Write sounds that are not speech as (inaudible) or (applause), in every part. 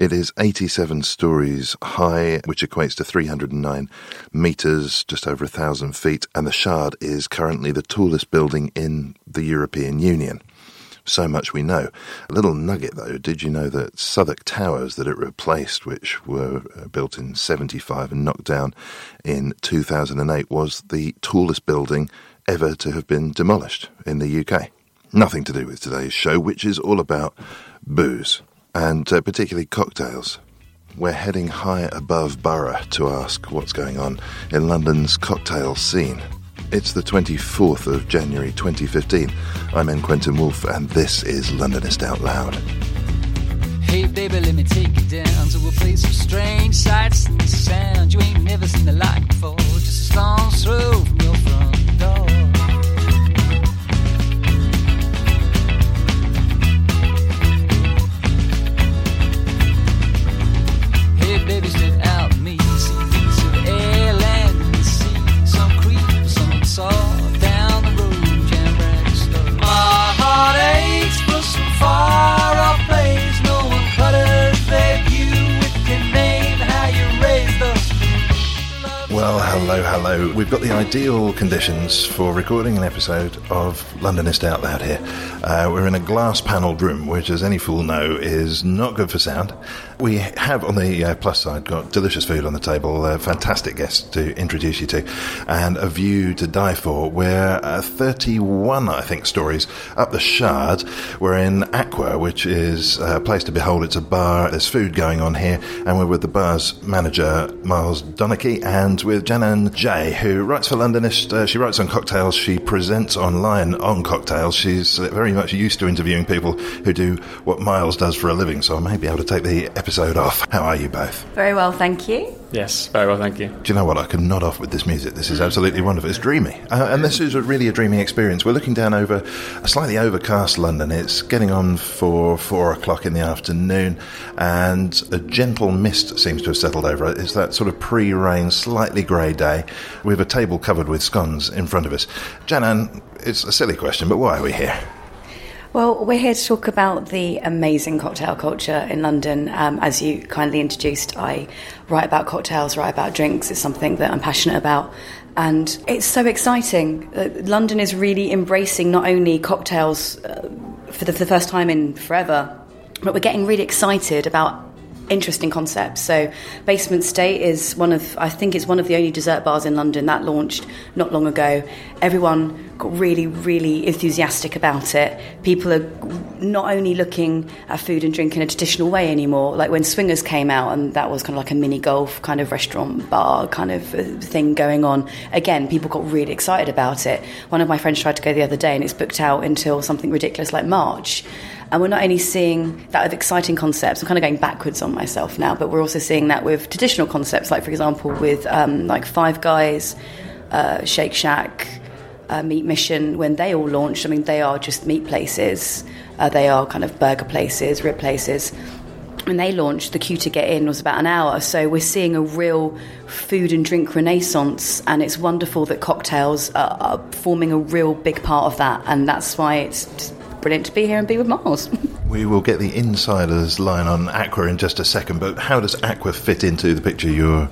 It is 87 stories high, which equates to 309 metres, just over a thousand feet, and the Shard is currently the tallest building in the European Union. So much we know. A little nugget though, did you know that Southwark Towers that it replaced, which were uh, built in 75 and knocked down in 2008, was the tallest building ever to have been demolished in the UK? Nothing to do with today's show, which is all about booze and uh, particularly cocktails. We're heading high above Borough to ask what's going on in London's cocktail scene. It's the 24th of January 2015. I'm N. Quentin Woolf, and this is Londonist Out Loud. Hey baby, let me take you down to a place of strange sights and you ain't never seen the before. Just a stone's throw from your front Well, hello, hello. We've got the ideal conditions for recording an episode of Londonist Out Loud here. Uh, we're in a glass panelled room, which, as any fool know, is not good for sound. We have, on the uh, plus side, got delicious food on the table, uh, fantastic guests to introduce you to, and a view to die for. We're uh, 31, I think, stories up the Shard. We're in Aqua, which is a place to behold. It's a bar. There's food going on here, and we're with the bar's manager, Miles Donneky, and with Janan Jay, who writes for Londonist. Uh, she writes on cocktails. She presents online on cocktails. She's uh, very much used to interviewing people who do what Miles does for a living, so I may be able to take the episode off. How are you both? Very well, thank you. Yes, very well, thank you. Do you know what? I could nod off with this music. This is absolutely wonderful. It's dreamy. Uh, and this is a really a dreamy experience. We're looking down over a slightly overcast London. It's getting on for four o'clock in the afternoon, and a gentle mist seems to have settled over it. It's that sort of pre rain, slightly grey day. We have a table covered with scones in front of us. Janan, it's a silly question, but why are we here? Well, we're here to talk about the amazing cocktail culture in London. Um, as you kindly introduced, I write about cocktails, write about drinks. It's something that I'm passionate about. And it's so exciting. Uh, London is really embracing not only cocktails uh, for, the, for the first time in forever, but we're getting really excited about interesting concepts. So, Basement Sate is one of, I think it's one of the only dessert bars in London that launched not long ago. Everyone got really, really enthusiastic about it. People are not only looking at food and drink in a traditional way anymore, like when Swingers came out and that was kind of like a mini golf kind of restaurant bar kind of uh, thing going on. Again, people got really excited about it. One of my friends tried to go the other day and it's booked out until something ridiculous like March. And we're not only seeing that with exciting concepts, I'm kind of going backwards on myself now, but we're also seeing that with traditional concepts, like, for example, with um, like Five Guys, uh, Shake Shack, uh, Meat Mission, when they all launched, I mean, they are just meat places, uh, they are kind of burger places, rib places. when they launched, the queue to get in was about an hour. So we're seeing a real food and drink renaissance, and it's wonderful that cocktails are, are forming a real big part of that. And that's why it's brilliant to be here and be with Miles. (laughs) We will get the insider's line on Aqua in just a second, but how does Aqua fit into the picture you're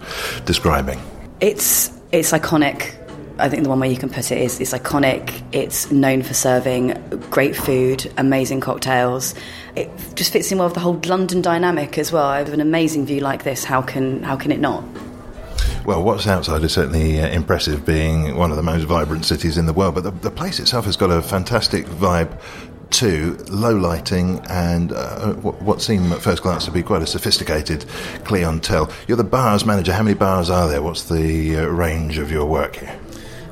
describing? It's it's iconic. I think the one way you can put it is it's iconic. It's known for serving great food, amazing cocktails. It just fits in well with the whole London dynamic as well. I have an amazing view like this. How can how can it not? Well, what's outside is certainly uh, impressive, being one of the most vibrant cities in the world. But the, the place itself has got a fantastic vibe too. Low lighting and uh, what, what seem at first glance to be quite a sophisticated clientele. You're the bars manager. How many bars are there? What's the uh, range of your work here?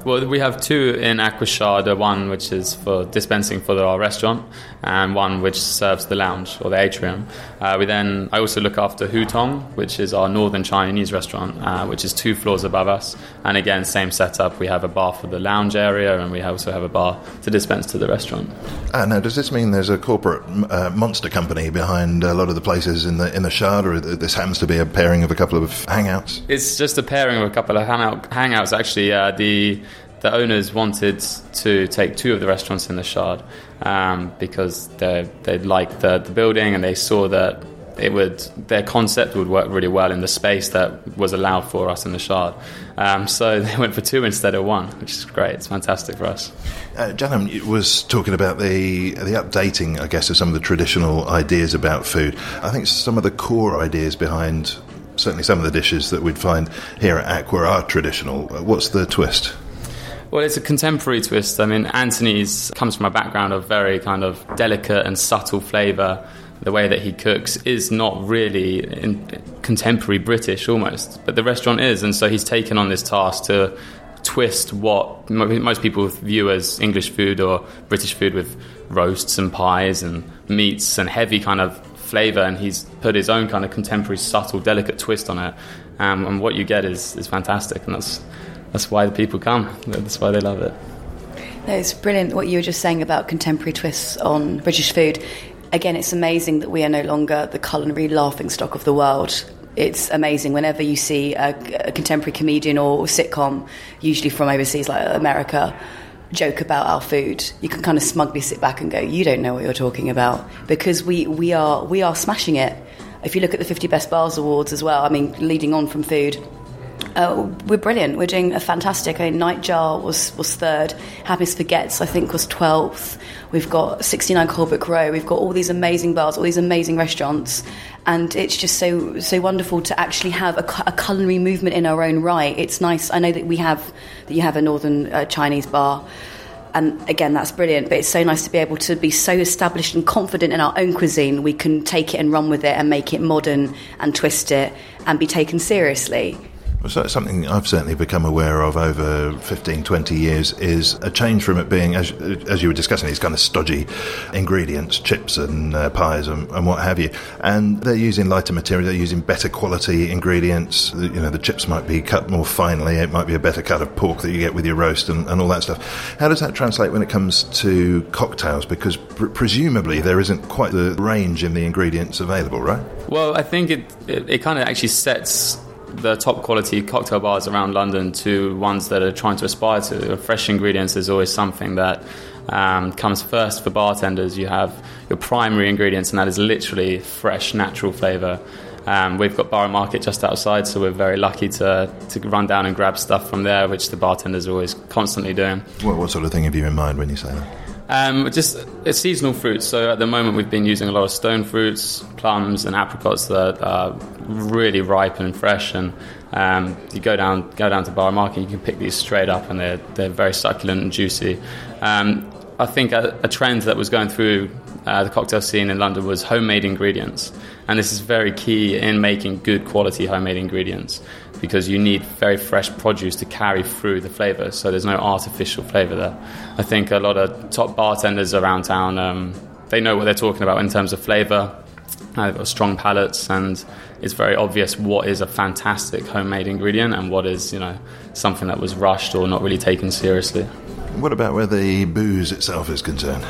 Well, we have two in Aqua Shard, one which is for dispensing for our restaurant, and one which serves the lounge or the atrium. Uh, we then, I also look after Hutong, which is our northern Chinese restaurant, uh, which is two floors above us. And again, same setup. We have a bar for the lounge area, and we also have a bar to dispense to the restaurant. Uh, now, does this mean there's a corporate uh, monster company behind a lot of the places in the in the Shard, or this happens to be a pairing of a couple of hangouts? It's just a pairing of a couple of hangout, hangouts. Actually, uh, the the owners wanted to take two of the restaurants in the Shard um, because they they liked the, the building and they saw that it would their concept would work really well in the space that was allowed for us in the Shard. Um, (laughs) so they went for two instead of one, which is great. It's fantastic for us. Uh, Janan was talking about the the updating, I guess, of some of the traditional ideas about food. I think some of the core ideas behind certainly some of the dishes that we'd find here at Aqua are traditional. What's the twist? Well, it's a contemporary twist. I mean, Anthony's comes from a background of very kind of delicate and subtle flavour. The way that he cooks is not really contemporary British almost, but the restaurant is, and so he's taken on this task to twist what most people view as English food or British food with roasts and pies and meats and heavy kind of flavour, and he's put his own kind of contemporary, subtle, delicate twist on it. Um, and what you get is, is fantastic, and that's that's why the people come. That's why they love it. No, it's brilliant what you were just saying about contemporary twists on British food. Again, it's amazing that we are no longer the culinary laughing stock of the world. It's amazing whenever you see a, a contemporary comedian or sitcom, usually from overseas like America, joke about our food. You can kind of smugly sit back and go, "You don't know what you're talking about," because we we are we are smashing it. If you look at the 50 Best Bars Awards as well, I mean, leading on from food, uh, we're brilliant. We're doing a fantastic. I mean, Nightjar was was third. Happiness Forgets, I think, was twelfth. We've got 69 Colebrooke Row. We've got all these amazing bars, all these amazing restaurants, and it's just so so wonderful to actually have a, a culinary movement in our own right. It's nice. I know that we have that you have a northern uh, Chinese bar. And again, that's brilliant, but it's so nice to be able to be so established and confident in our own cuisine. We can take it and run with it and make it modern and twist it and be taken seriously. So something I've certainly become aware of over 15, 20 years is a change from it being, as, as you were discussing, these kind of stodgy ingredients, chips and uh, pies and, and, what have you. And they're using lighter material, they're using better quality ingredients. You know, the chips might be cut more finely, it might be a better cut of pork that you get with your roast and, and all that stuff. How does that translate when it comes to cocktails? Because pr- presumably there isn't quite the range in the ingredients available, right? Well, I think it, it, it kind of actually sets the top quality cocktail bars around London to ones that are trying to aspire to. Fresh ingredients is always something that um, comes first for bartenders. You have your primary ingredients, and that is literally fresh, natural flavour. Um, we've got Borough Market just outside, so we're very lucky to, to run down and grab stuff from there, which the bartenders are always constantly doing. What, what sort of thing have you in mind when you say that? Um, just it's seasonal fruits. So at the moment, we've been using a lot of stone fruits, plums, and apricots that are really ripe and fresh. And um, you go down go down to Borough Market, you can pick these straight up, and they're they're very succulent and juicy. Um, I think a, a, trend that was going through uh, the cocktail scene in London was homemade ingredients, and this is very key in making good quality homemade ingredients because you need very fresh produce to carry through the flavour. So there's no artificial flavour there. I think a lot of top bartenders around town um, they know what they're talking about in terms of flavour. Uh, they've got strong palates, and it's very obvious what is a fantastic homemade ingredient and what is, you know, something that was rushed or not really taken seriously. What about where the booze itself is concerned?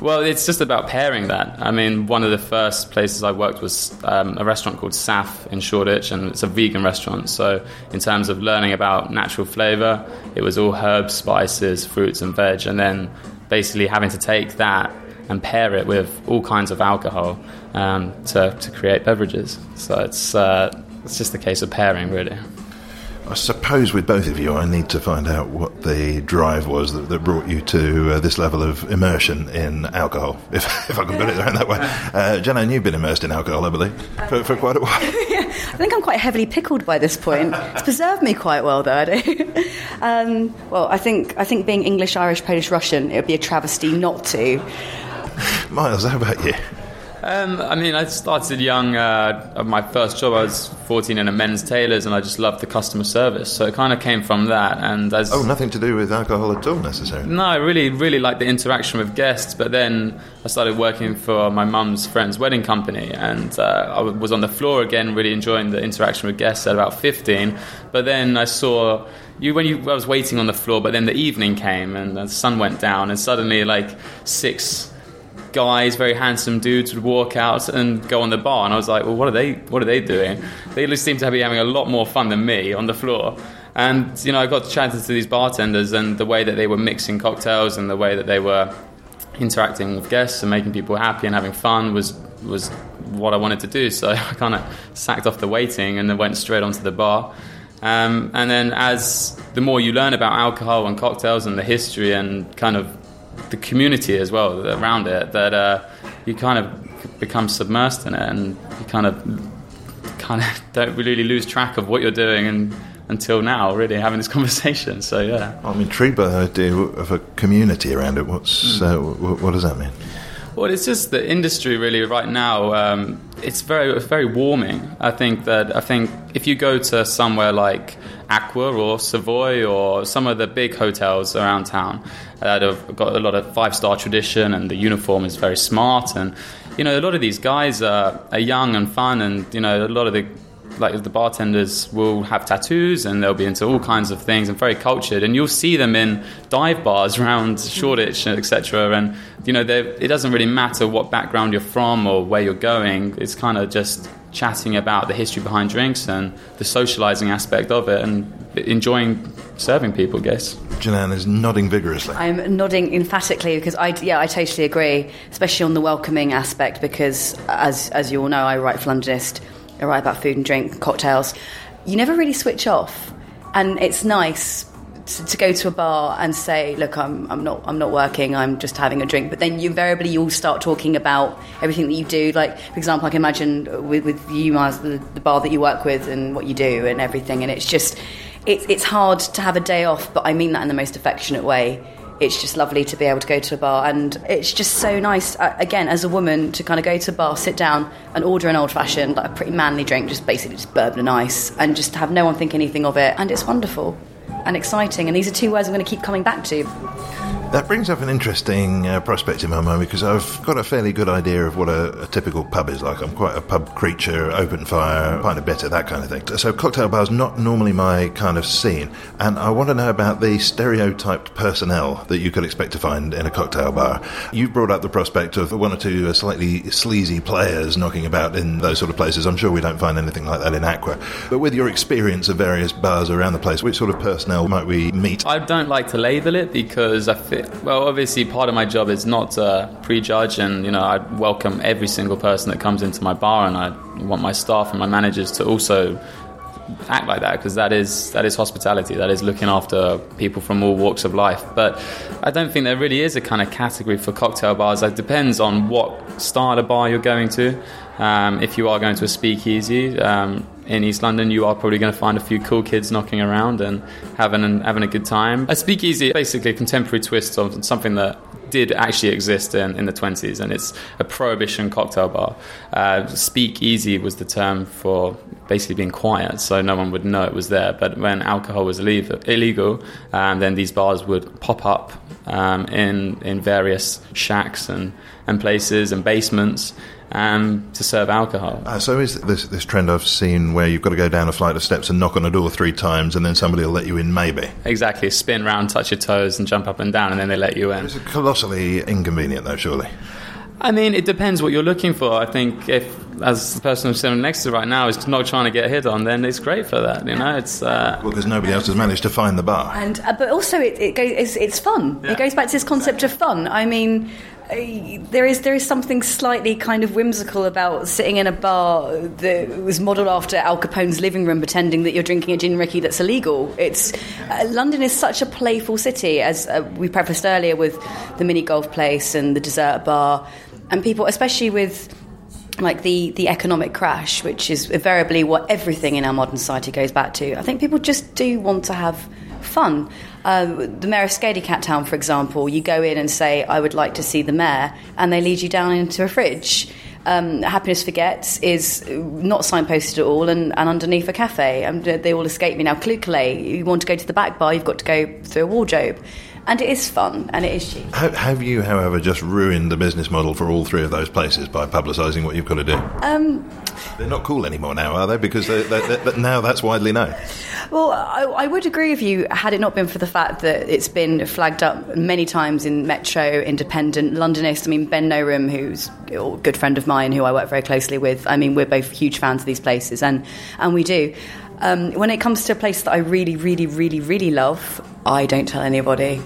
Well, it's just about pairing that. I mean, one of the first places I worked was um, a restaurant called Saf in Shoreditch, and it's a vegan restaurant. So, in terms of learning about natural flavour, it was all herbs, spices, fruits, and veg, and then basically having to take that and pair it with all kinds of alcohol um, to, to create beverages. So, it's, uh, it's just a case of pairing, really. I suppose with both of you, I need to find out what the drive was that, that brought you to uh, this level of immersion in alcohol, (laughs) if, if I can put it around that way. (laughs) Uh, Janine, you've been immersed in alcohol, I believe, for, for quite a while. (laughs) I think I'm quite heavily pickled by this point. It's preserved me quite well, though. I do. Um, well, I think I think being English, Irish, Polish, Russian, it would be a travesty not to. Miles, how about you? Um, I mean, I started young. Uh, my first job, I was 14 in a men's tailors, and I just loved the customer service. So it kind of came from that. And as Oh, nothing to do with alcohol at all, necessarily. no, I really, really liked the interaction with guests. But then I started working for my mum's friend's wedding company, and uh, I was on the floor again, really enjoying the interaction with guests at about 15. But then I saw you when you I was waiting on the floor, but then the evening came and the sun went down, and suddenly like six guys, very handsome dudes, would walk out and go on the bar, and I was like, well, what are they? What are they doing? They just seem to be having a lot more fun than me on the floor. And you know, I got chatting to these bartenders, and the way that they were mixing cocktails, and the way that they were interacting with guests and making people happy and having fun was was what I wanted to do. So (laughs) I kind of sacked off the waiting and then went straight onto the bar. Um, and then, as the more you learn about alcohol and cocktails and the history and kind of the community as well around it, that uh, you kind of become submersed in it and you kind of kind of (laughs) don't really lose track of what you're doing and until now, really having this (laughs) conversation. So yeah. I'm intrigued by the idea of a community around it. What's uh, wh- what does that mean? Well, it's just the industry really right now. Um, it's very, very warming. I think that I think if you go to somewhere like Aqua or Savoy or some of the big hotels around town that have got a lot of five star tradition and the uniform is very smart. And you know a lot of these guys are, are young and fun and you know a lot of the like the bartenders will have tattoos and they'll be into all kinds of things and very cultured and you'll see them in dive bars (laughs) around Shoreditch etc and you know it doesn't really matter what background you're from or where you're going it's kind of just chatting about the history behind drinks and the socializing aspect of it and enjoying serving people I guess Janan is nodding vigorously. I'm nodding emphatically because I, yeah, I totally agree, especially on the welcoming aspect. Because as as you all know, I write for Londonist. I write about food and drink, cocktails. You never really switch off, and it's nice to, to go to a bar and say, "Look, I'm I'm not I'm not working. I'm just having a drink." But then you invariably you'll start talking about everything that you do. Like for example, I can imagine with with you, Mars, the, the bar that you work with and what you do and everything, and it's just it's it's hard to have a day off, but I mean that in the most affectionate way. It's just lovely to be able to go to a bar, and it's just so nice. Uh, again, as a woman, to kind of go to a bar, sit down, and order an old fashioned, like a pretty manly drink, just basically just bourbon and ice, and just have no one think anything of it, and it's wonderful and exciting. And these are two words I'm going to keep coming back to. That brings up an interesting uh, prospect in my mind because I've got a fairly good idea of what a, a typical pub is like. I'm quite a pub creature, open fire, pint of bitter, that kind of thing. So cocktail bars not normally my kind of scene, and I want to know about the stereotyped personnel that you could expect to find in a cocktail bar. You've brought up the prospect of one or two uh, slightly sleazy players knocking about in those sort of places. I'm sure we don't find anything like that in Aqua, but with your experience of various bars around the place, which sort of personnel might we meet? I don't like to label it because I feel, well, obviously, part of my job is not to prejudge, and you know, I welcome every single person that comes into my bar, and I want my staff and my managers to also act like that because that is that is hospitality. That is looking after people from all walks of life. But I don't think there really is a kind of category for cocktail bars. It depends on what style of bar you're going to. Um, if you are going to a speakeasy um, in East London, you are probably going to find a few cool kids knocking around and having having a good time. A speakeasy, basically a contemporary twist on something that did actually exist in, in the 20s, and it's a prohibition cocktail bar. Uh, speak easy was the term for basically being quiet, so no one would know it was there. But when alcohol was illegal, illegal um, then these bars would pop up um, in, in various shacks and, and places and basements. Um, to serve alcohol. Uh, so is this this trend I've seen where you've got to go down a flight of steps and knock on a door three times, and then somebody will let you in, maybe? Exactly, spin round, touch your toes, and jump up and down, and then they let you in. It's colossally inconvenient, though, surely. I mean, it depends what you're looking for. I think if, as the person I'm sitting next to right now is not trying to get hit on, then it's great for that. You know, it's uh, Well, because nobody else has managed to find the bar. And uh, but also it, it goes it's, it's fun. Yeah. It goes back to this concept of fun. I mean. There is there is something slightly kind of whimsical about sitting in a bar that was modelled after Al Capone's living room, pretending that you're drinking a gin Ricky that's illegal. It's uh, London is such a playful city, as uh, we prefaced earlier with the mini golf place and the dessert bar, and people, especially with like the, the economic crash, which is invariably what everything in our modern society goes back to. I think people just do want to have fun. Uh, the mayor of Scaredy Cat Town, for example, you go in and say, I would like to see the mayor, and they lead you down into a fridge. Um, Happiness Forgets is not signposted at all and, and underneath a cafe. Um, they all escape me now. Callooh Callay, you want to go to the back bar, you've got to go through a wardrobe. And it is fun and it is cheap. Ha- Have you, however, just ruined the business model for all three of those places by publicising what you've got to do? Um, They're not cool anymore now, are they? Because they, they, they, now that's widely known. Well, I, I would agree with you had it not been for the fact that it's been flagged up many times in Metro, Independent, Londonist. I mean, Ben Norum, who's a good friend of mine who I work very closely with, I mean, we're both huge fans of these places, and, and we do. Um, when it comes to a place that I really, really, really, really love, I don't tell anybody.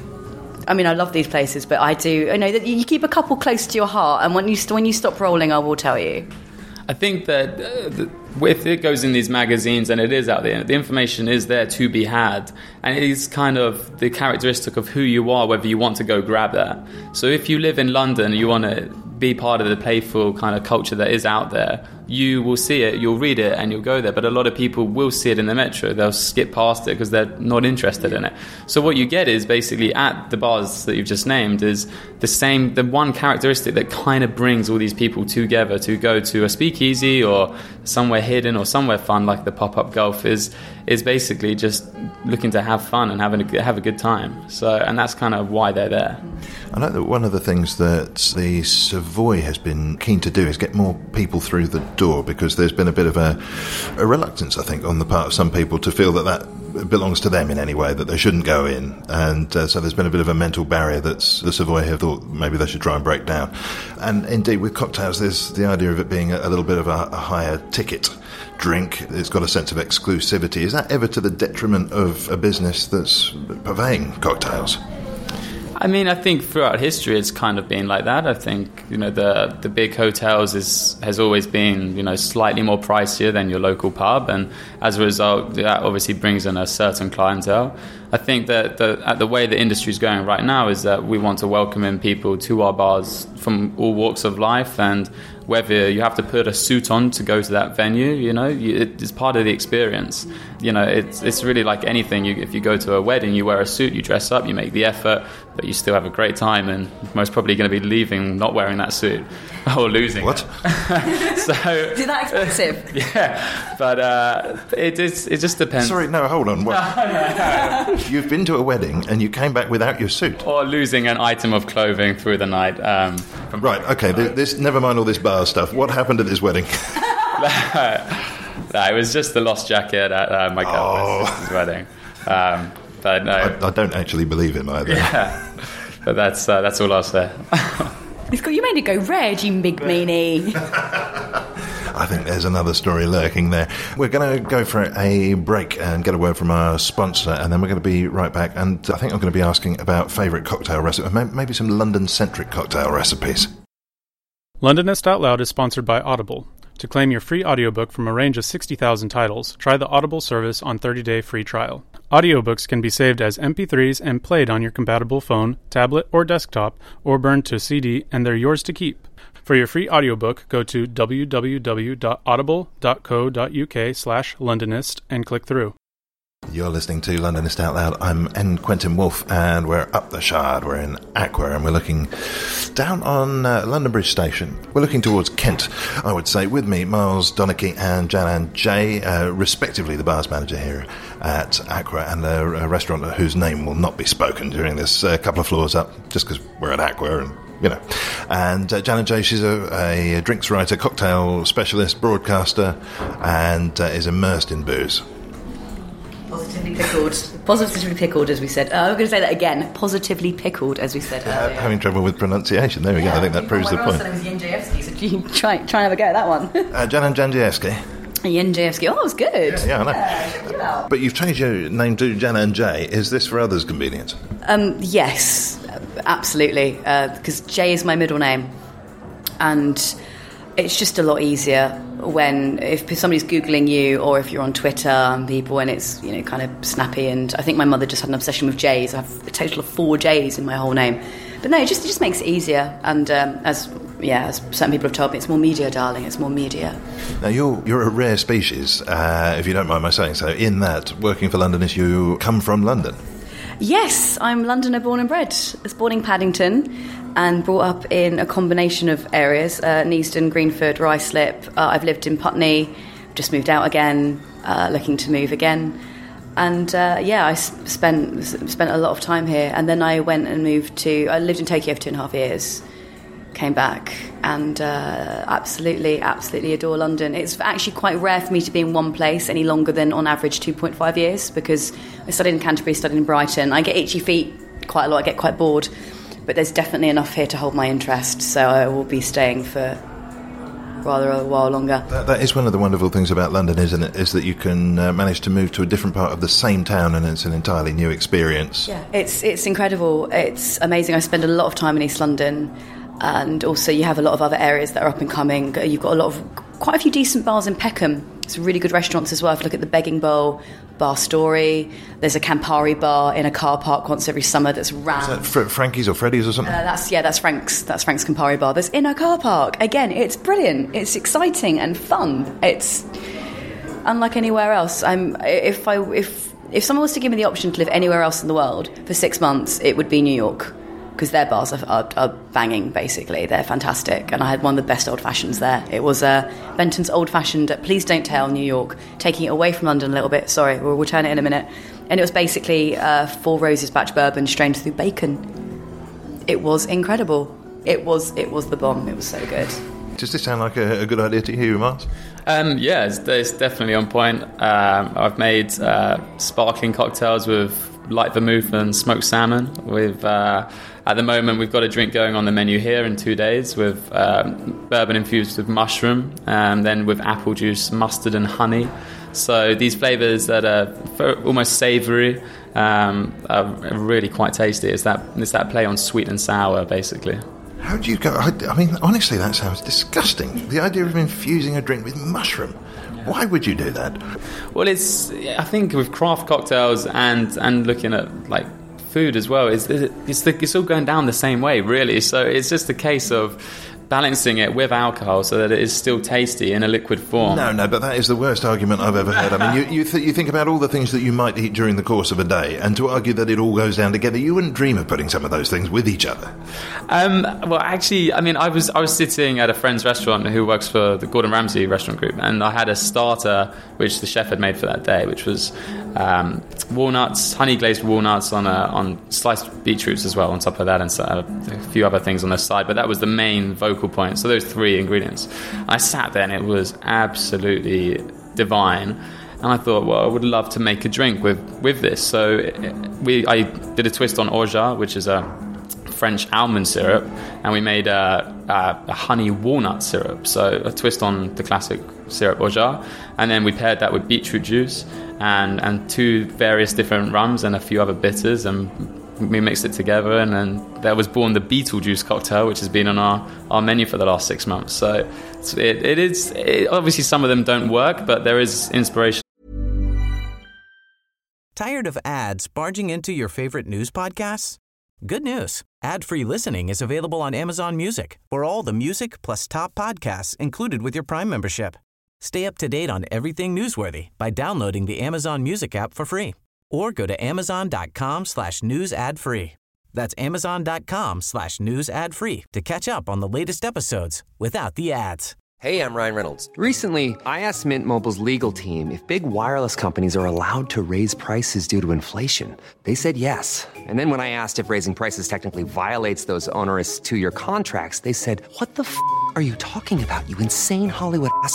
I mean, I love these places, but I do. I know that you keep a couple close to your heart, and when you when you stop rolling, I will tell you. I think that uh, the, if it goes in these magazines and it is out there, the information is there to be had, and it is kind of the characteristic of who you are, whether you want to go grab that. So if you live in London, you want to be part of the playful kind of culture that is out there. You will see it, you'll read it, and you'll go there. But a lot of people will see it in the metro. They'll skip past it because they're not interested in it. So what you get is basically at the bars that you've just named is the same, the one characteristic that kind of brings all these people together to go to a speakeasy or somewhere hidden or somewhere fun like the pop-up golf is is basically just looking to have fun and having a, have a good time. So and that's kind of why they're there. I know that one of the things that the Savoy has been keen to do is get more people through the door because there's been a bit of a, a reluctance, I think, on the part of some people to feel that that belongs to them in any way, that they shouldn't go in. And uh, so there's been a bit of a mental barrier that the Savoy have thought maybe they should try and break down. And indeed, with cocktails, there's the idea of it being a, little bit of a, a higher ticket drink. It's got a sense of exclusivity. Is that ever to the detriment of a business that's purveying cocktails? I mean, I think throughout history, it's kind of been like that. I think you know the the big hotels is has always been you know slightly more pricier than your local pub, and as a result, that obviously brings in a certain clientele. I think that the the way the industry is going right now is that we want to welcome in people to our bars from all walks of life, and whether you have to put a suit on to go to that venue, you know, you, it's part of the experience. You know, it's it's really like anything. You, if you go to a wedding, you wear a suit, you dress up, you make the effort, but you still have a great time, and most probably going to be leaving not wearing that suit (laughs) or losing. What? (laughs) so (laughs) Is that expensive? yeah, but uh, it is. It just depends. Sorry, no, hold on. What? You've been to a wedding and you came back without your suit. Or losing an item of clothing through the night. Um, from Right, okay, th- this, never mind all this bar stuff. What happened at this wedding? (laughs) (laughs) No, it was just the lost jacket at uh, my Oh. (laughs) wedding. Um, but no, I, I don't actually believe him either. but that's uh, that's all I'll say. It's got, you made it go red, you big meanie. There's another story lurking there. We're going to go for a break and get a word from our sponsor, and then we're going to be right back. And I think I'm going to be asking about favourite cocktail recipes, maybe some London centric cocktail recipes. Londonist Out Loud is sponsored by Audible. To claim your free audiobook from a range of 60,000 titles, try the Audible service on 30-day free trial. Audiobooks can be saved as MP3s and played on your compatible phone, tablet, or desktop, or burned to CD, and they're yours to keep. For your free audiobook, go to www.audible.co.uk slash Londonist and click through. You're listening to Londonist Out Loud. I'm N. Quentin Woolf, and we're up the Shard. We're in Aqua, and we're looking down on uh, London Bridge Station. We're looking towards Kent, I would say. With me, Miles Donneky and Janan Jay, uh, respectively, the bar's manager here at Aqua, and a, a restaurant whose name will not be spoken during this uh, couple of floors up, just because we're at Aqua and you know. And uh, Janan Jay, she's a, a drinks writer, cocktail specialist, broadcaster, and uh, is immersed in booze. Positively pickled. Positively pickled, as we said. Uh, I'm going to say that again. Positively pickled, as we said Uh, earlier. having trouble with pronunciation. There we go. I think that proves the point. was Jędrzejewski, so you try, try and have a go at that one. (laughs) Uh, Jan and Jandiewski. Jędrzejewski. Oh, it was good. Yeah, I know. it out. But you've changed your name to Janan Jay. Is this for others' convenience? Um, yes, absolutely. Because Jay is my middle name, and it's just a lot easier when if somebody's googling you or if you're on Twitter and people and it's you know kind of snappy. And I think my mother just had an obsession with J's. I have a total of four J's in my whole name. But no, it just it just makes it easier. And um, as yeah, as certain people have told me, it's more media, darling. It's more media. Now, you're, you're a rare species, uh, if you don't mind my saying so, in that working for London is you come from London. Yes, I'm Londoner born and bred. I was born in Paddington and brought up in a combination of areas uh, Neasden, Greenford, Ruislip. Uh, I've lived in Putney, just moved out again, uh, looking to move again. And uh, yeah, I spent spent a lot of time here. And then I went and moved to. I lived in Tokyo for two and a half years. Came back and uh, absolutely, absolutely adore London. It's actually quite rare for me to be in one place any longer than on average 2.5 years because I studied in Canterbury, studied in Brighton. I get itchy feet quite a lot, I get quite bored, but there's definitely enough here to hold my interest, so I will be staying for rather a while longer. That, that is one of the wonderful things about London, isn't it? Is that you can uh, manage to move to a different part of the same town and it's an entirely new experience. Yeah, it's it's incredible. It's amazing. I spend a lot of time in East London, and also you have a lot of other areas that are up and coming. You've got a lot of quite a few decent bars in Peckham. It's really good restaurants as well. If you look at the Begging Bowl, Bar Story, there's a Campari bar in a car park once every summer that's ran rammed. that Fr- Frankie's or Freddy's or something? Uh, that's yeah, that's Frank's. That's Frank's Campari bar. That's in a car park. Again, it's brilliant. It's exciting and fun. It's unlike anywhere else. I'm if I if if someone was to give me the option to live anywhere else in the world for six months, it would be New York because their bars are, are, are banging. Basically, they're fantastic, and I had one of the best old fashions there. It was uh, Benton's Old Fashioned. Please don't tell New York, taking it away from London a little bit. Sorry, we'll return it in a minute. And it was basically uh, Four Roses batch bourbon strained through bacon it was incredible. It was it was the bomb. It was so good. Does this sound like a, a good idea to you, Mark? Um, yeah, it's, it's definitely on point. Um, I've made uh, sparkling cocktails with light vermouth and smoked salmon. With uh, at the moment, we've got a drink going on the menu here in two days with um, bourbon infused with mushroom, and then with apple juice, mustard, and honey. So these flavors that are almost savoury um, are really quite tasty. It's that it's that play on sweet and sour, basically. How do you go? I, I mean, honestly, that sounds disgusting. The idea of infusing a drink with mushroom. Why would you do that? Well, it's I think with craft cocktails and and looking at like food as well, it's it's, the, it's all going down the same way, really. So it's just a case of balancing it with alcohol so that it is still tasty in a liquid form. No, no, but that is the worst argument I've ever heard. I mean, you you, th- you think about all the things that you might eat during the course of a day, and to argue that it all goes down together, you wouldn't dream of putting some of those things with each other. Um, well, actually, I mean, I was I was sitting at a friend's restaurant who works for the Gordon Ramsay restaurant group, and I had a starter which the chef had made for that day, which was um, walnuts, honey glazed walnuts on a, on sliced beetroots as well on top of that, and so, uh, a few other things on the side. But that was the main vocal point. So those three ingredients. I sat there, and it was absolutely divine. And I thought, well, I would love to make a drink with, with this. So it- we, I did a twist on orgeat, which is a French almond syrup, and we made a, a, a honey walnut syrup. So a twist on the classic syrup orgeat, and then we paired that with beetroot juice and and two various different rums and a few other bitters, and we mixed it together, and then there was born the Beetlejuice cocktail, which has been on our, our menu for the last six months. So it, it is it, obviously some of them don't work, but there is inspiration. Tired of ads barging into your favorite news podcasts? Good news. Ad-free listening is available on Amazon Music for all the music plus top podcasts included with your Prime membership. Stay up to date on everything newsworthy by downloading the Amazon Music app for free or go to amazon.com slash news ad free. That's amazon.com slash news ad free to catch up on the latest episodes without the ads. Hey, I'm Ryan Reynolds. Recently, I asked Mint Mobile's legal team if big wireless companies are allowed to raise prices due to inflation. They said yes. And then when I asked if raising prices technically violates those onerous two year contracts, they said, What the f are you talking about, you insane Hollywood ass?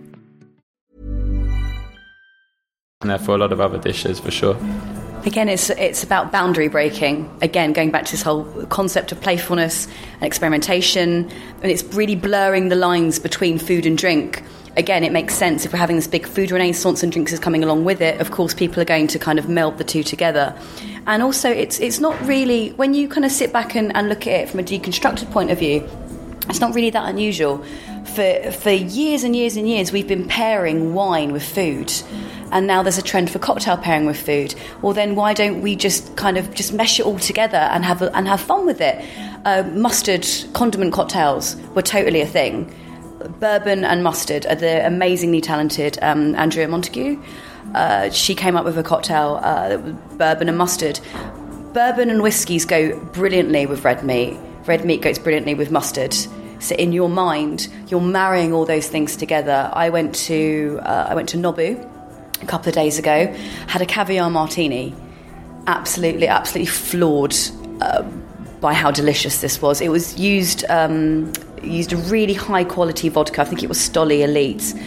And therefore, a lot of other dishes for sure. Again, it's it's about boundary breaking. Again, going back to this whole concept of playfulness and experimentation, and it's really blurring the lines between food and drink. Again, it makes sense if we're having this big food renaissance and drinks is coming along with it. Of course, people are going to kind of meld the two together. And also, it's it's not really when you kind of sit back and, and look at it from a deconstructed point of view. It's not really that unusual. For for years and years and years, we've been pairing wine with food, and now there's a trend for cocktail pairing with food. Well, then why don't we just kind of just mesh it all together and have and have fun with it? Uh, mustard condiment cocktails were totally a thing. Bourbon and mustard are the amazingly talented um, Andrea Montague. Uh, she came up with a cocktail, uh, bourbon and mustard. Bourbon and whiskies go brilliantly with red meat. Red meat goes brilliantly with mustard. So in your mind, you're marrying all those things together. I went to uh, I went to Nobu a couple of days ago, had a caviar martini. Absolutely, absolutely floored uh, by how delicious this was. It was used um, used a really high quality vodka. I think it was Stoli Elit.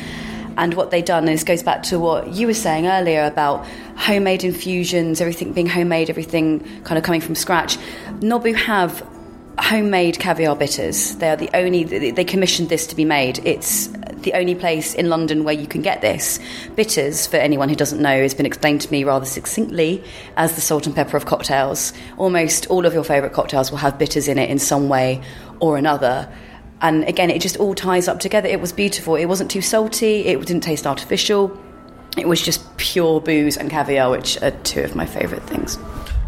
And what they've done, this goes back to what you were saying earlier about homemade infusions, everything being homemade, everything kind of coming from scratch. Nobu have homemade caviar bitters. They are the only, they commissioned this to be made. It's the only place in London where you can get this. Bitters, for anyone who doesn't know, has been explained to me rather succinctly as the salt and pepper of cocktails. Almost all of your favourite cocktails will have bitters in it in some way or another. And again, it just all ties up together. It was beautiful. It wasn't too salty, it didn't taste artificial. It was just pure booze and caviar, which are two of my favourite things.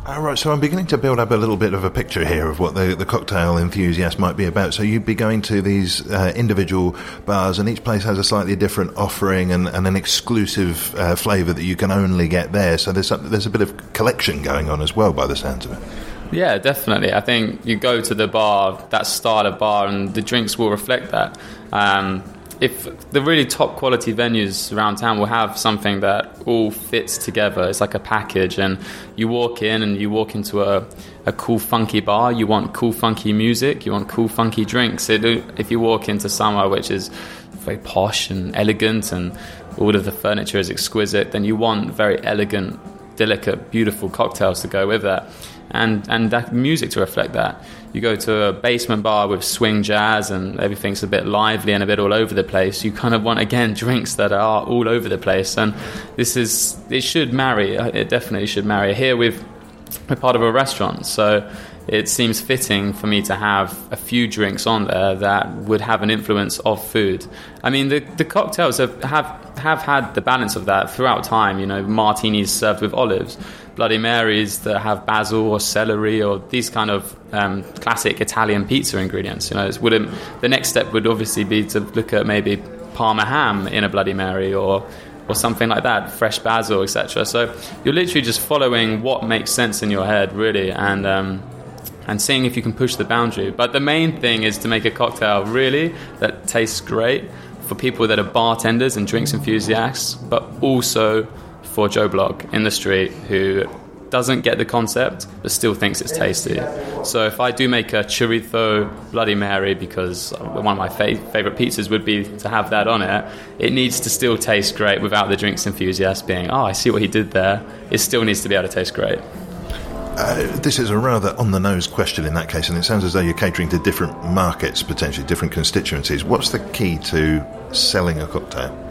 All right, so I'm beginning to build up a little bit of a picture here of what the, the cocktail enthusiast might be about. So you'd be going to these uh, individual bars, and each place has a slightly different offering and, and an exclusive uh, flavour that you can only get there. So there's a, there's a bit of collection going on as well, by the sounds of it. Yeah, definitely. I think you go to the bar, that style of bar, and the drinks will reflect that. Um, if the really top quality venues around town will have something that all fits together, it's like a package, and you walk in and you walk into a, a cool, funky bar, you want cool, funky music, you want cool, funky drinks. It, if you walk into somewhere which is very posh and elegant and all of the furniture is exquisite, then you want very elegant, delicate, beautiful cocktails to go with that and and that music to reflect that. You go to a basement bar with swing jazz and everything's a bit lively and a bit all over the place. You kind of want again (laughs) drinks that are all over the place, and this is it should marry. Uh, it definitely should marry. Here we've we're part of a restaurant, so it seems fitting for me to have a few drinks on there that would have an influence of food. I mean, the, the cocktails have, have have had the balance of that throughout time. You know, martinis served with olives, Bloody Marys that have basil or celery or these kind of um, classic Italian pizza ingredients. You know, wouldn't. The next step would obviously be to look at maybe Parma ham in a Bloody Mary or or something like that, fresh basil, etc. So you're literally just following what makes sense in your head, really, and. Um, and seeing if you can push the boundary. But the main thing is to make a cocktail really that tastes great for people that are bartenders and drinks enthusiasts, but also for Joe Block in the street who doesn't get the concept but still thinks it's tasty. So if I do make a chorizo Bloody Mary because one of my fa- favorite pizzas would be to have that on it, it needs to still taste great without the drinks enthusiast being, oh, I see what he did there. It still needs to be able to taste great. Uh, this is a rather on the nose question in that case, and it sounds as though you're catering to different markets, potentially different constituencies. What's the key to selling a cocktail?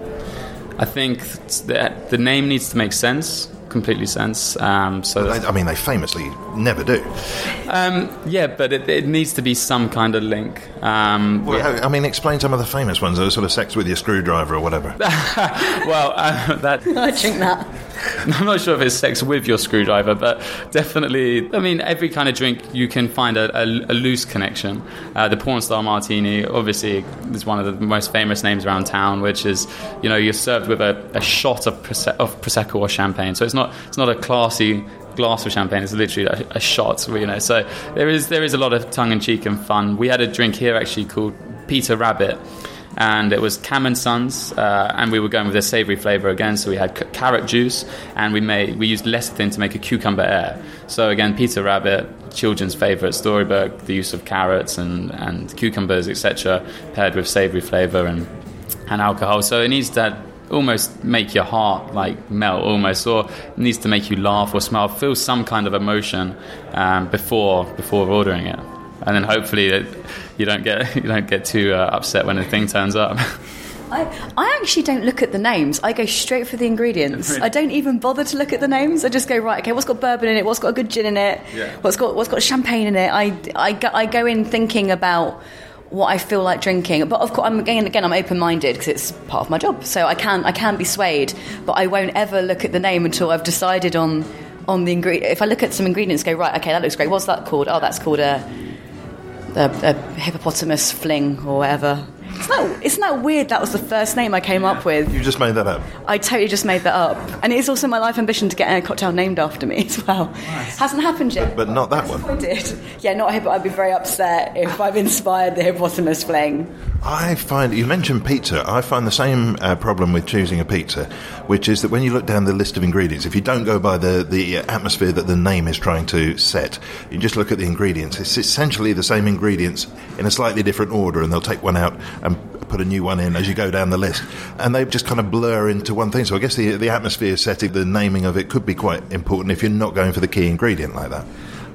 I think that the name needs to make sense, completely sense. Um, so Well, they, I mean, they famously never do. um, yeah, but it, it needs to be some kind of link. Um, Well, yeah. I mean, explain some of the famous ones. Those sort of sex with your screwdriver or whatever. (laughs) well, uh, that (laughs) I drink that. (laughs) I'm not sure if it's sex with your screwdriver, but definitely. I mean, every kind of drink you can find a, a, a loose connection. Uh, the porn star martini, obviously, is one of the most famous names around town, which is you know you're served with a, a shot of, Prose- of prosecco or champagne. So it's not it's not a classy glass of champagne. It's literally a, a shot, you know. So there is there is a lot of tongue in cheek and fun. We had a drink here actually called Peter Rabbit and it was Kamm and Sons, uh, and we were going with a savoury flavour again. So we had c- carrot juice, and we made we used lecithin to make a cucumber air. So again, Peter Rabbit, children's favourite storybook, the use of carrots and, and cucumbers, etc., paired with savoury flavour and and alcohol. So it needs to almost make your heart like melt almost or needs to make you laugh or smile feel some kind of emotion um, before before ordering it and then hopefully you don't get (laughs) you don't get too uh, upset when the thing turns up I, I actually don't look at the names. I go straight for the ingredients. I don't even bother to look at the names. I just go right. Okay, what's got bourbon in it? What's got a good gin in it? Yeah. What's got what's got champagne in it? I, I, go, I go in thinking about what I feel like drinking. But of course, I'm again again I'm open minded because it's part of my job. So I can I can be swayed, but I won't ever look at the name until I've decided on on the ingredient. If I look at some ingredients, go right. Okay, that looks great. What's that called? Oh, that's called a a, a hippopotamus fling or whatever. It's not, it's not that weird that was the first name I came up with. You just made that up. I totally just made that up. And it is also my life ambition to get a cocktail named after me (laughs) as well. Hasn't happened yet. But not that one. I did. Yeah, not a hippo. I'd be very upset if I've inspired the hippopotamus fling. I find you mentioned pizza. I find the same uh, problem with choosing a pizza, which is that when you look down the list of ingredients, if you don't go by the the atmosphere that the name is trying to set, you just look at the ingredients. It's essentially the same ingredients in a slightly different order, and they'll take one out and put a new one in as you go down the list, and they just kind of blur into one thing. So I guess the the atmosphere setting, the naming of it, could be quite important if you're not going for the key ingredient like that.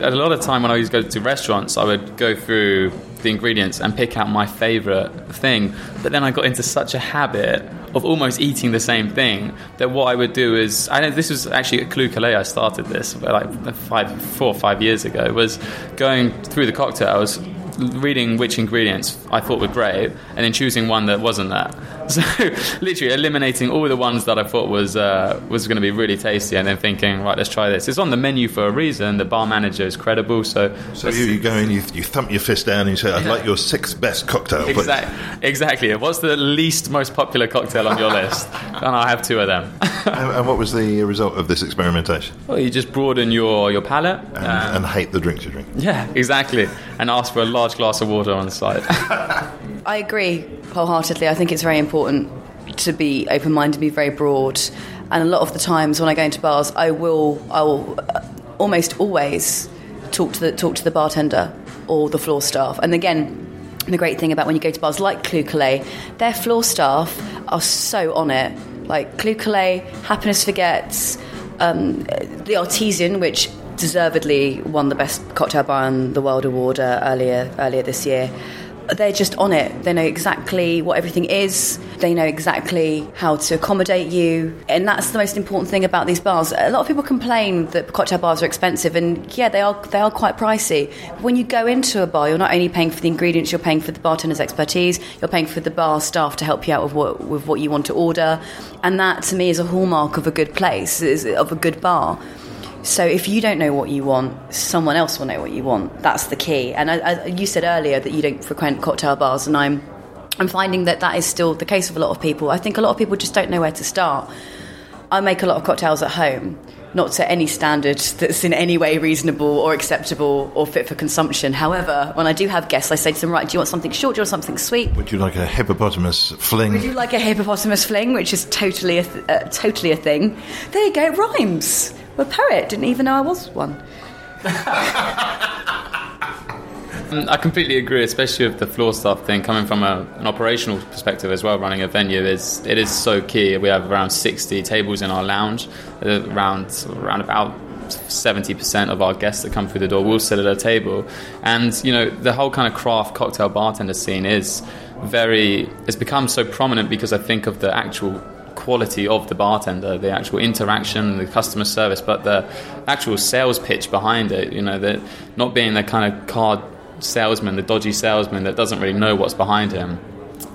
a lot of time when I used to go to restaurants, I would go through the ingredients and pick out my favourite thing. But then I got into such a habit of almost eating the same thing that what I would do is I know this was actually at Callooh Callay I started this like five, four or five years ago. Was going through the cocktails, reading which ingredients I thought were great, and then choosing one that wasn't that. (laughs) So literally eliminating all the ones that I thought was uh, was going to be really tasty, and then thinking, right, let's try this. It's on the menu for a reason. The bar manager is credible, so So you, you go in, you, you thump your fist down, and you say, "I'd like your sixth best cocktail." Exactly. Exactly. What's the least most popular cocktail on your list? (laughs) and I have two of them. and, and what was the result of this experimentation? well, you just broaden your your palate. And, um, and hate the drinks you drink. yeah, exactly. And ask for a large glass of water on the side. (laughs) I agree wholeheartedly. I think it's very important to be open minded, be very broad. And a lot of the times when I go into bars, I will, I will uh, almost always talk to the talk to the bartender or the floor staff. And again, the great thing about when you go to bars like Callooh Callay, their floor staff are so on it. Like Callooh Callay, Happiness Forgets, um, the Artesian, which deservedly won the best cocktail bar in the world award uh, earlier earlier this year. They're just on it. They know exactly what everything is. They know exactly how to accommodate you, and that's the most important thing about these bars. A lot of people complain that cocktail bars are expensive, and yeah, they are. They are quite pricey. But when you go into a bar, you're not only paying for the ingredients, you're paying for the bartender's expertise. You're paying for the bar staff to help you out with what with what you want to order, and that to me is a hallmark of a good place, is of a good bar. So if you don't know what you want, someone else will know what you want. That's the key. And I, I, you said earlier that you don't frequent cocktail bars, and I'm I'm finding that that is still the case with a lot of people. I think a lot of people just don't know where to start. I make a lot of cocktails at home, not to any standard that's in any way reasonable or acceptable or fit for consumption. However, when I do have guests, I say to them, right, do you want something short? Do you want something sweet? Would you like a hippopotamus fling? Would you like a hippopotamus fling, which is totally a th- uh, totally a thing? There you go, it rhymes. A poet, didn't even know I was one. Mm, I completely agree, especially with the floor staff thing. Coming from a, an operational perspective as well, running a venue is it is so key. We have around sixty tables in our lounge. Uh, around around about seventy percent of our guests that come through the door will sit at a table, and you know the whole kind of craft cocktail bartender scene is very. It's become so prominent because I think of the actual quality of the bartender, the actual interaction, the customer service, but the actual sales pitch behind it. You know, that not being the kind of card salesman, the dodgy salesman that doesn't really know what's behind him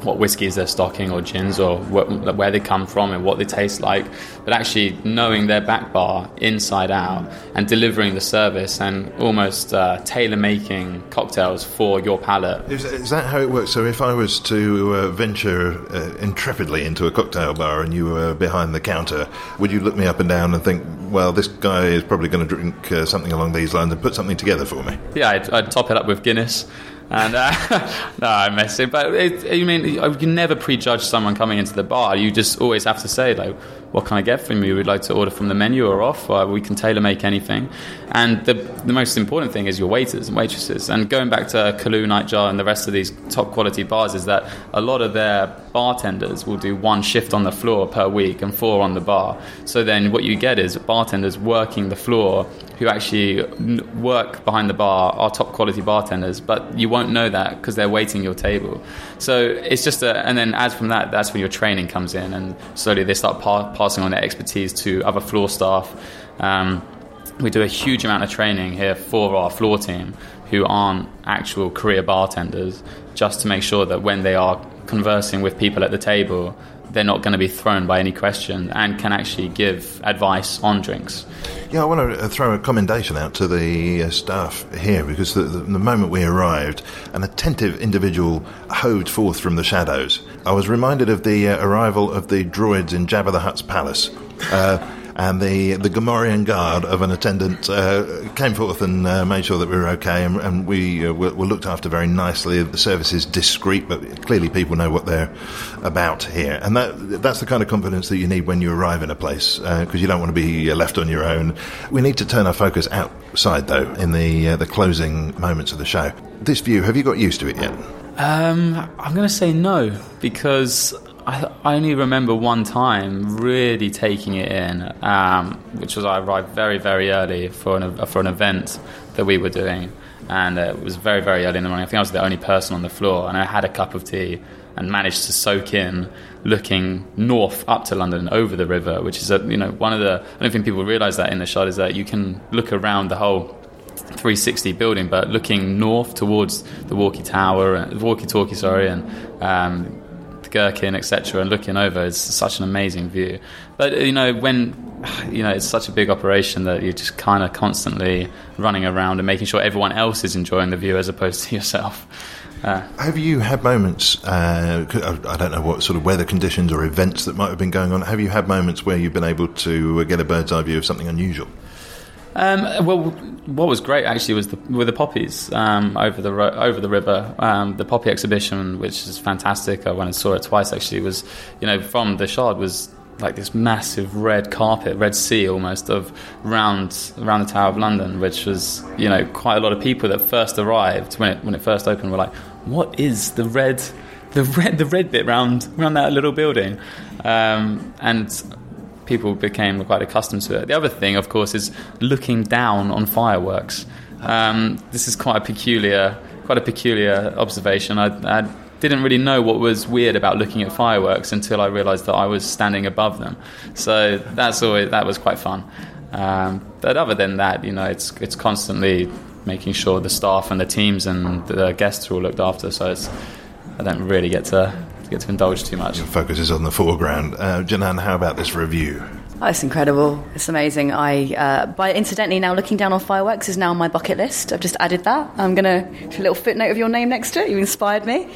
what whiskies they're stocking or gins or what, where they come from and what they taste like, but actually knowing their back bar inside out and delivering the service and almost uh, tailor making cocktails for your palate. Is, is, that how it works? So if I was to uh, venture uh, intrepidly into a cocktail bar and you were behind the counter, would you look me up and down and think, well, this guy is probably going to drink uh, something along these lines and put something together for me? Yeah, I'd, I'd top it up with Guinness. And uh, (laughs) no, I'm messing. But it, you mean you can never prejudge someone coming into the bar. You just always have to say like, "What can I get from you? We'd like to order from the menu or off. Or we can tailor make anything." And the the most important thing is your waiters and waitresses. And going back to Callooh, Nightjar, and the rest of these top quality bars, is that a lot of their bartenders will do one shift on the floor per week and four on the bar. So then what you get is bartenders working the floor who actually work behind the bar are top quality bartenders, but you won't know that because they're waiting your table. So it's just a, and then as from that, that's when your training comes in, and slowly they start pa- passing on their expertise to other floor staff. Um, we do a huge amount of training here for our floor team who aren't actual career bartenders, just to make sure that when they are conversing with people at the table, they're not going to be thrown by any question and can actually give advice on drinks. Yeah, I want to uh, throw a commendation out to the uh, staff here because the, the, the, moment we arrived, an attentive individual hoved forth from the shadows. I was reminded of the uh, arrival of the droids in Jabba the Hutt's palace. Uh, and the the Gamorrean guard of an attendant uh, came forth and uh, made sure that we were okay, and, and we uh, were, were, looked after very nicely. The service is discreet, but clearly people know what they're about here, and that that's the kind of confidence that you need when you arrive in a place because uh, you don't want to be left on your own. We need to turn our focus outside, though, in the uh, the closing moments of the show. This view, have you got used to it yet? Um, I'm going to say no because I, I, only remember one time really taking it in, um, which was I arrived very, very early for an, for an event that we were doing. And uh, it was very, very early in the morning. I think I was the only person on the floor, and I had a cup of tea and managed to soak in looking north up to London over the river, which is a, you know one of the I don't think people realise that in the Shard is that you can look around the whole 360 building, but looking north towards the Walkie Tower, uh, Walkie Talkie, sorry, and um, Gherkin, etc., and looking over is such an amazing view. But you know, when you know it's such a big operation that you're just kind of constantly running around and making sure everyone else is enjoying the view as opposed to (laughs) yourself. Uh, have you had moments? Uh, I don't know what sort of weather conditions or events that might have been going on. Have you had moments where you've been able to get a bird's eye view of something unusual? Um, well, what was great actually was the, with the poppies um, over the ro- over the river. Um, the poppy exhibition, which is fantastic. I went and saw it twice. Actually, was you know from the Shard was like this massive red carpet, red sea almost of round around the Tower of London, which was you know quite a lot of people that first arrived when it when it first opened were like, what is the red? The red, the red bit round around that little building, um, and people became quite accustomed to it. The other thing, of course, is looking down on fireworks. Um, this is quite a peculiar, quite a peculiar observation. I, I, didn't really know what was weird about looking at fireworks until I realised that I was standing above them. So that's always that was quite fun. Um, but other than that, you know, it's it's constantly making sure the staff and the teams and the guests are all looked after. So it's I don't really get to get to indulge too much. Your focus is on the foreground. Uh, Janan, how about this review? Oh, it's incredible. It's amazing. I, uh, by incidentally, now looking down on fireworks is now on my bucket list. I've just added that. I'm going to a little footnote of your name next to it. You inspired me.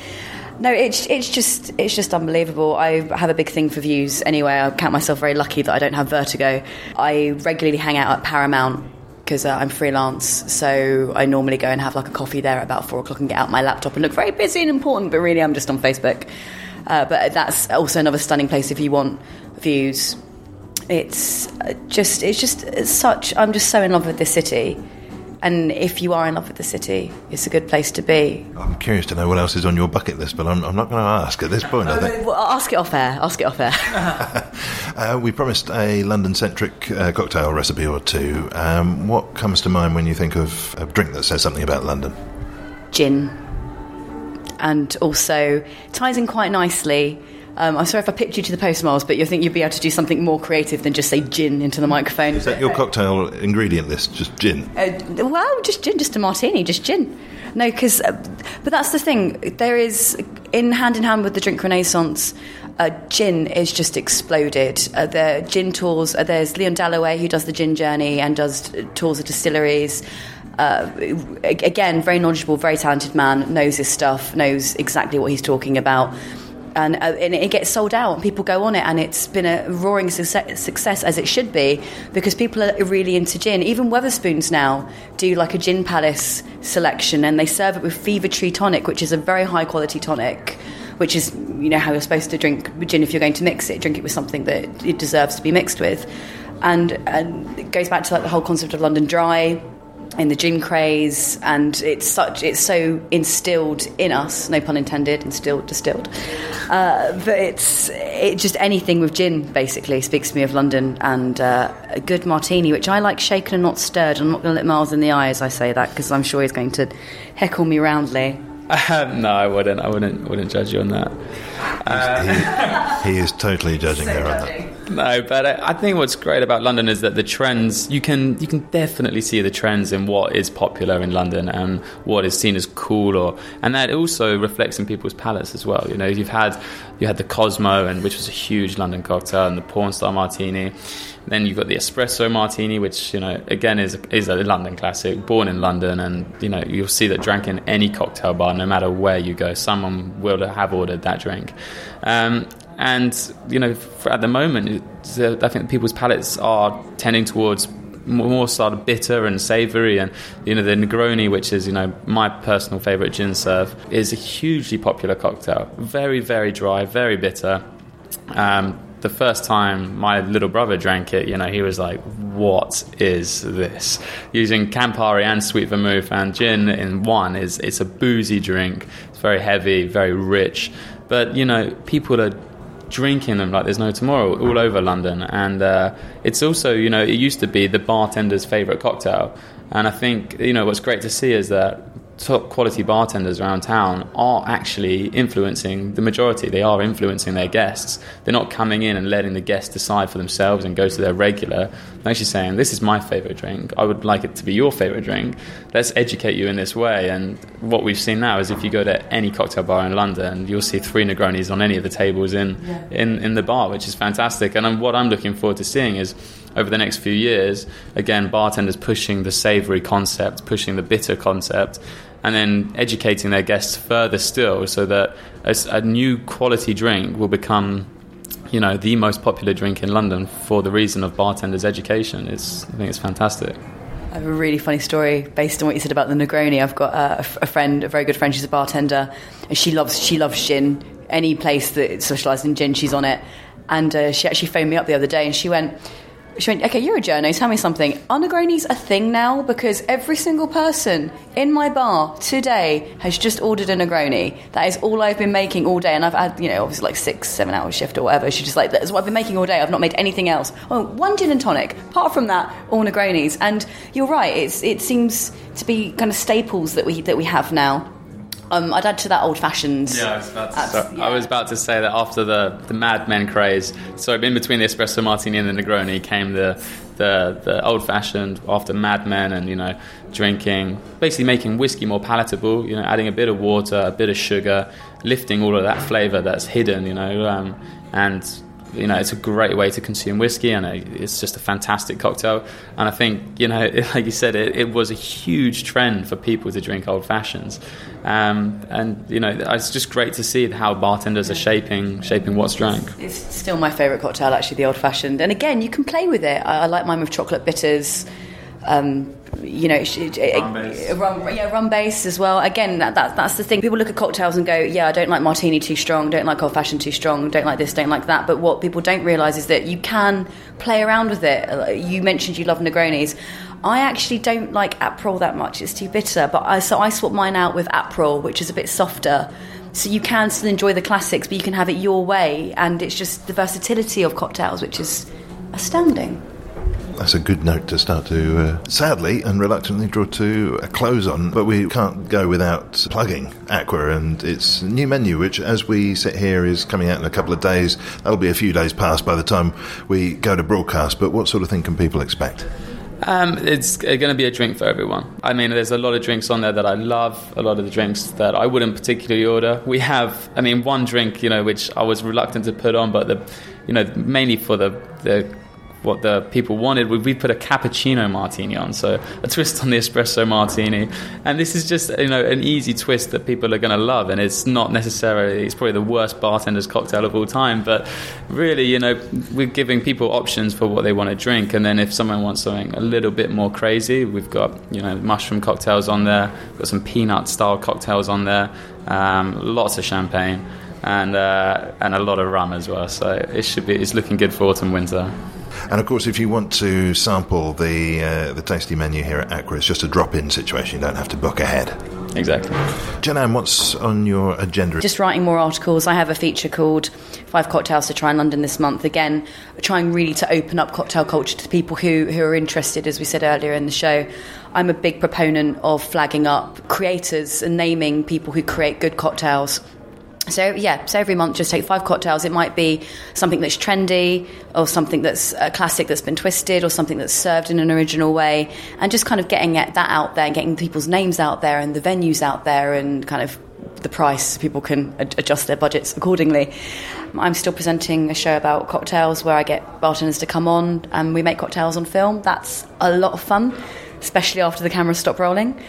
No, it's it's just it's just unbelievable. I have a big thing for views anyway. I count myself very lucky that I don't have vertigo. I regularly hang out at Paramount because uh, I'm freelance, so I normally go and have like a coffee there at about four o'clock and get out my laptop and look very busy and important, but really I'm just on Facebook. Uh, but that's also another stunning place if you want views. It's uh, just it's just it's such. I'm just so in love with this city. And if you are in love with the city, it's a good place to be. I'm curious to know what else is on your bucket list, but I'm, I'm not going to ask at this point. I think. Well, ask it off air. Ask it off air. (laughs) uh, we promised a London-centric uh, cocktail recipe or two. Um, what comes to mind when you think of a drink that says something about London? Gin, and also ties in quite nicely Um, I'm sorry if I picked you to the post, Miles, but you think you'd be able to do something more creative than just say gin into the microphone. Is that your cocktail ingredient list? Just gin? Uh, well, just gin, just a martini, just gin. No, because, uh, but that's the thing. There is, in hand in hand with the drink renaissance, uh, gin is just exploded. Uh, the gin tours, uh, there's Leon Dalloway who does the gin journey and does tours of distilleries. Uh, again, very knowledgeable, very talented man, knows his stuff, knows exactly what he's talking about. And, uh, and, it gets sold out and people go on it and it's been a roaring success, success, as it should be because people are really into gin. Even Wetherspoons now do like a gin palace selection and they serve it with Fever-Tree tonic which is a very high quality tonic which is you know how you're supposed to drink gin if you're going to mix it. Drink it with something that it deserves to be mixed with. And, and it goes back to like the whole concept of london dry in the gin craze, and it's such it's so instilled in us. No pun intended. Instilled, distilled. Uh, but it's it just anything with gin basically speaks to me of London and uh, a good martini, which I like shaken and not stirred. I'm not going to let Miles in the eye as I say that because I'm sure he's going to heckle me roundly. Um, (laughs) no, I wouldn't. I wouldn't. Wouldn't judge you on that. Uh, he, he, is totally judging so her on that. No, but I, I, think what's great about London is that the trends you can you can definitely see the trends in what is popular in London and what is seen as cool, or and that also reflects in people's palates as well. You know, you've had you had the Cosmo, and which was a huge London cocktail, and the Porn Star Martini. Then you've got the espresso martini, which you know again is is a London classic, born in London, and you know you'll see that drank in any cocktail bar, no matter where you go, someone will have ordered that drink. Um, and you know, at the moment, I think people's palates are tending towards more sort of bitter and savoury, and you know the Negroni, which is you know my personal favourite gin serve, is a hugely popular cocktail. Very very dry, very bitter. Um, the first time my little brother drank it, you know, he was like, "What is this?" Using Campari and sweet vermouth and gin in one is it's a boozy drink. It's very heavy, very rich, but you know, people are drinking them like there's no tomorrow all over London, and uh, it's also you know it used to be the bartender's favorite cocktail, and I think you know what's great to see is that top quality bartenders around town are actually influencing the majority. They are influencing their guests. They're not coming in and letting the guests decide for themselves and go to their regular. They're actually saying, This is my favourite drink. I would like it to be your favourite drink. Let's educate you in this way. And what we've seen now is if you go to any cocktail bar in London, you'll see three Negronis on any of the tables in, yeah. in, in the bar, which is fantastic. And what I'm looking forward to seeing is over the next few years, again, bartenders pushing the savoury concept, pushing the bitter concept, and then educating their guests further still so that a, a, new quality drink will become you know the most popular drink in London for the reason of bartenders education it's I think it's fantastic I have a really funny story based on what you said about the Negroni. I've got a, a friend, a very good friend. She's a bartender, and she loves she loves gin. Any place that specialises in gin, she's on it. And uh, she actually phoned me up the other day, and she went, she went, okay, you're a journo, tell me something. Are Negronis a thing now? Because every single person in my bar today has just ordered a Negroni. That is all I've been making all day. And I've had, you know, obviously like six, seven hour shift or whatever. She's just like, that's what I've been making all day. I've not made anything else. Oh, one gin and tonic. Apart from that, all Negronis. And you're right, it's, it seems to be kind of staples that we, that we have now. Um, I'd add to that old fashioned. Yeah, I was, about to, so, yeah. I was about to say that after the, the Mad Men craze, so in between the espresso martini and the Negroni came the the, the old fashioned after Mad Men and you know drinking, basically making whiskey more palatable. You know, adding a bit of water, a bit of sugar, lifting all of that flavour that's hidden. You know, um, and you know, it's a great way to consume whiskey, and it's just a fantastic cocktail. And I think, you know, (laughs) like you said, it, it was a huge trend for people to drink old fashions. Um, and you know, it's just great to see how bartenders are shaping shaping what's drank. It's still my favourite cocktail, actually, the old fashioned. And again, you can play with it. I, I like mine with chocolate bitters. Um, you know, rum base. Rum, yeah, rum base as well. Again, that, that, that's the thing. People look at cocktails and go, "Yeah, I don't like martini too strong, don't like old fashioned too strong, don't like this, don't like that." But what people don't realise is that you can play around with it. You mentioned you love Negronis. I actually don't like Aperol that much; it's too bitter. But I, so I swap mine out with Aperol, which is a bit softer. So you can still enjoy the classics, but you can have it your way, and it's just the versatility of cocktails, which is astounding. that's a good note to start to, uh, sadly and reluctantly, draw to a close on. But we can't go without plugging Aqua and its new menu, which, as we sit here, is coming out in a couple of days. That'll be a few days past by the time we go to broadcast. But what sort of thing can people expect? Um, it's going to be a drink for everyone. I mean, there's a lot of drinks on there that I love, a lot of the drinks that I wouldn't particularly order. We have, I mean, one drink, you know, which I was reluctant to put on, but the, you know, mainly for the the what the people wanted, we, put a cappuccino martini on, so a twist on the espresso martini, and this is just you know an easy twist that people are going to love, and it's not necessarily it's probably the worst bartender's cocktail of all time, but really you know we're giving people options for what they want to drink, and then if someone wants something a little bit more crazy, we've got you know mushroom cocktails on there, got some peanut style cocktails on there, um, lots of champagne. And uh, and a lot of rum as well, so it should be. It's looking good for autumn winter. And of course, if you want to sample the uh, the tasty menu here at Aqua, it's just a drop in situation. You don't have to book ahead. Exactly. Janan, what's on your agenda? Just writing more articles. I have a feature called Five Cocktails to Try in London this month. Again, trying really to open up cocktail culture to people who, who are interested, as we said earlier in the show. I'm a big proponent of flagging up creators and naming people who create good cocktails so yeah, so every month just take five cocktails. It might be something that's trendy, or something that's a classic that's been twisted, or something that's served in an original way, and just kind of getting that out there, and getting people's names out there, and the venues out there, and kind of the price. People can ad- adjust their budgets accordingly. I'm still presenting a show about cocktails where I get bartenders to come on, and we make cocktails on film. That's a lot of fun, especially after the cameras stop rolling.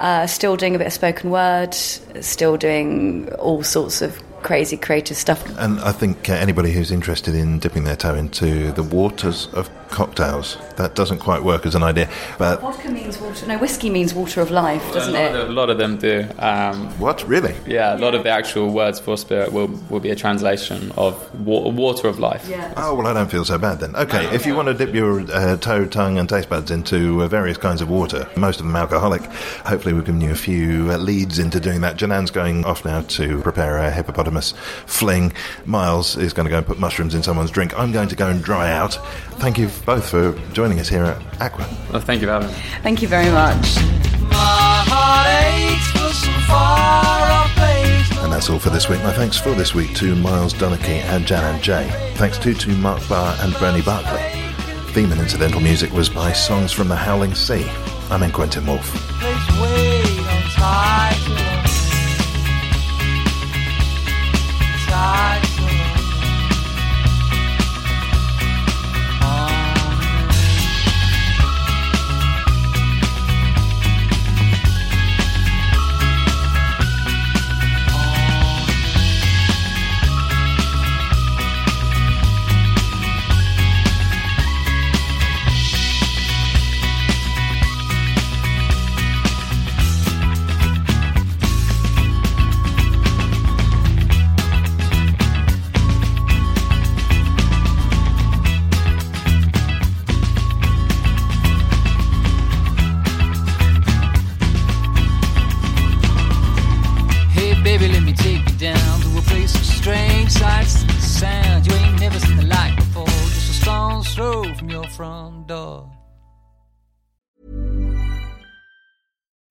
Uh, still doing a bit of spoken word, still doing all sorts of crazy creative stuff. And I think uh, anybody who's interested in dipping their toe into the waters of cocktails, that doesn't quite work as an idea. But vodka means water. No, whiskey means water of life, doesn't a it? Of, a lot of them do. Um, what really? Yeah, a lot of the actual words for spirit will, will be a translation of wa- water of life. Yeah. Oh well, I don't feel so bad then. Okay, if you want to dip your uh, toe, tongue, and taste buds into uh, various kinds of water, most of them alcoholic, hopefully we've given you a few uh, leads into doing that. Janan's going off now to prepare a hippopotamus fling. Miles is going to go and put mushrooms in someone's drink. I'm going to go and dry out. Thank you both for joining us here at Aqua. Well, thank you for having me. Thank you very much. My heart aches for some far off place. And that's all for this week. My thanks for this week to Miles Donneky and Janan Jay. Thanks too to Mark Barr and Bernie Barkley. Theme and incidental music was by Songs from the Howling Sea. I'm N. Quentin Woolf.